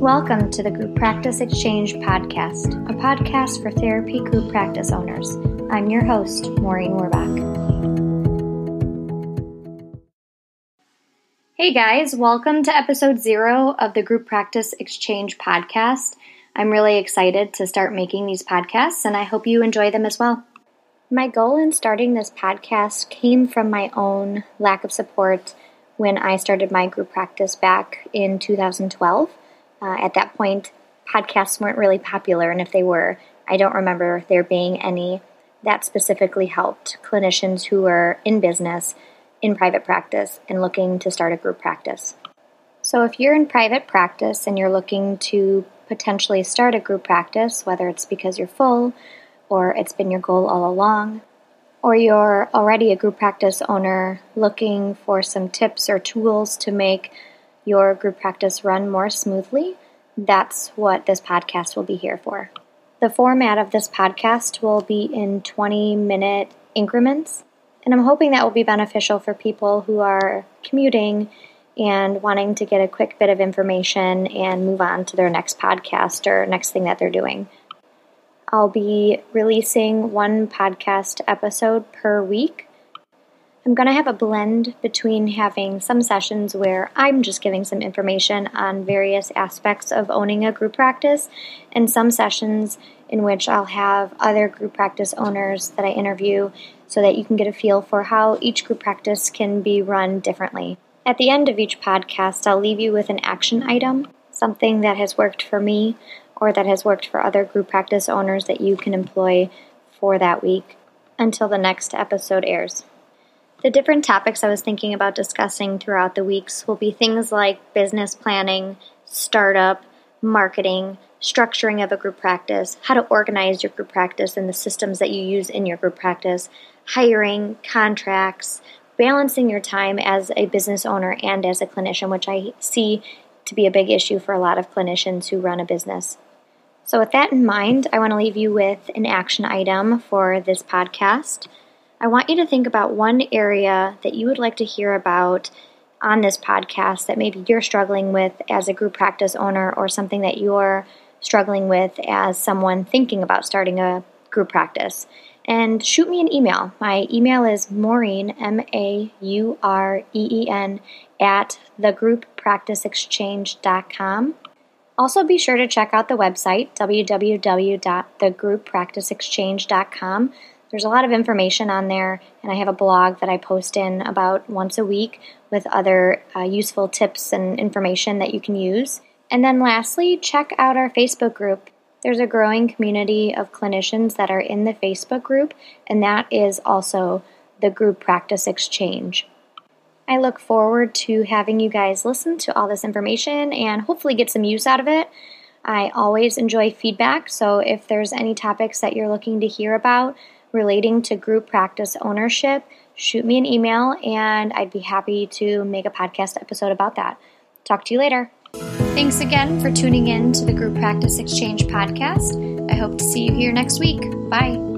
Welcome to the Group Practice Exchange Podcast, a podcast for therapy group practice owners. I'm your host, Maureen Werrbach. Hey guys, welcome to episode zero of the Group Practice Exchange Podcast. I'm really excited to start making these podcasts, and I hope you enjoy them as well. My goal in starting this podcast came from my own lack of support when I started my group practice back in 2012. Uh, at that point, podcasts weren't really popular, and if they were, I don't remember there being any that specifically helped clinicians who were in business, in private practice, and looking to start a group practice. So, if you're in private practice and you're looking to potentially start a group practice, whether it's because you're full or it's been your goal all along, or you're already a group practice owner looking for some tips or tools to make your group practice run more smoothly, that's what this podcast will be here for. The format of this podcast will be in 20 minute increments, and I'm hoping that will be beneficial for people who are commuting and wanting to get a quick bit of information and move on to their next podcast or next thing that they're doing. I'll be releasing one podcast episode per week. I'm going to have a blend between having some sessions where I'm just giving some information on various aspects of owning a group practice, and some sessions in which I'll have other group practice owners that I interview so that you can get a feel for how each group practice can be run differently. At the end of each podcast, I'll leave you with an action item, something that has worked for me or that has worked for other group practice owners that you can employ for that week until the next episode airs. The different topics I was thinking about discussing throughout the weeks will be things like business planning, startup, marketing, structuring of a group practice, how to organize your group practice and the systems that you use in your group practice, hiring, contracts, balancing your time as a business owner and as a clinician, which I see to be a big issue for a lot of clinicians who run a business. So, with that in mind, I want to leave you with an action item for this podcast. I want you to think about one area that you would like to hear about on this podcast that maybe you're struggling with as a group practice owner or something that you're struggling with as someone thinking about starting a group practice. And shoot me an email. My email is Maureen, M A U R E E N, at thegrouppracticeexchange.com. Also, be sure to check out the website, www.thegrouppracticeexchange.com. There's a lot of information on there, and I have a blog that I post in about once a week with other uh, useful tips and information that you can use. And then, lastly, check out our Facebook group. There's a growing community of clinicians that are in the Facebook group, and that is also the Group Practice Exchange. I look forward to having you guys listen to all this information and hopefully get some use out of it. I always enjoy feedback, so if there's any topics that you're looking to hear about relating to group practice ownership, shoot me an email and I'd be happy to make a podcast episode about that. Talk to you later. Thanks again for tuning in to the Group Practice Exchange podcast. I hope to see you here next week. Bye.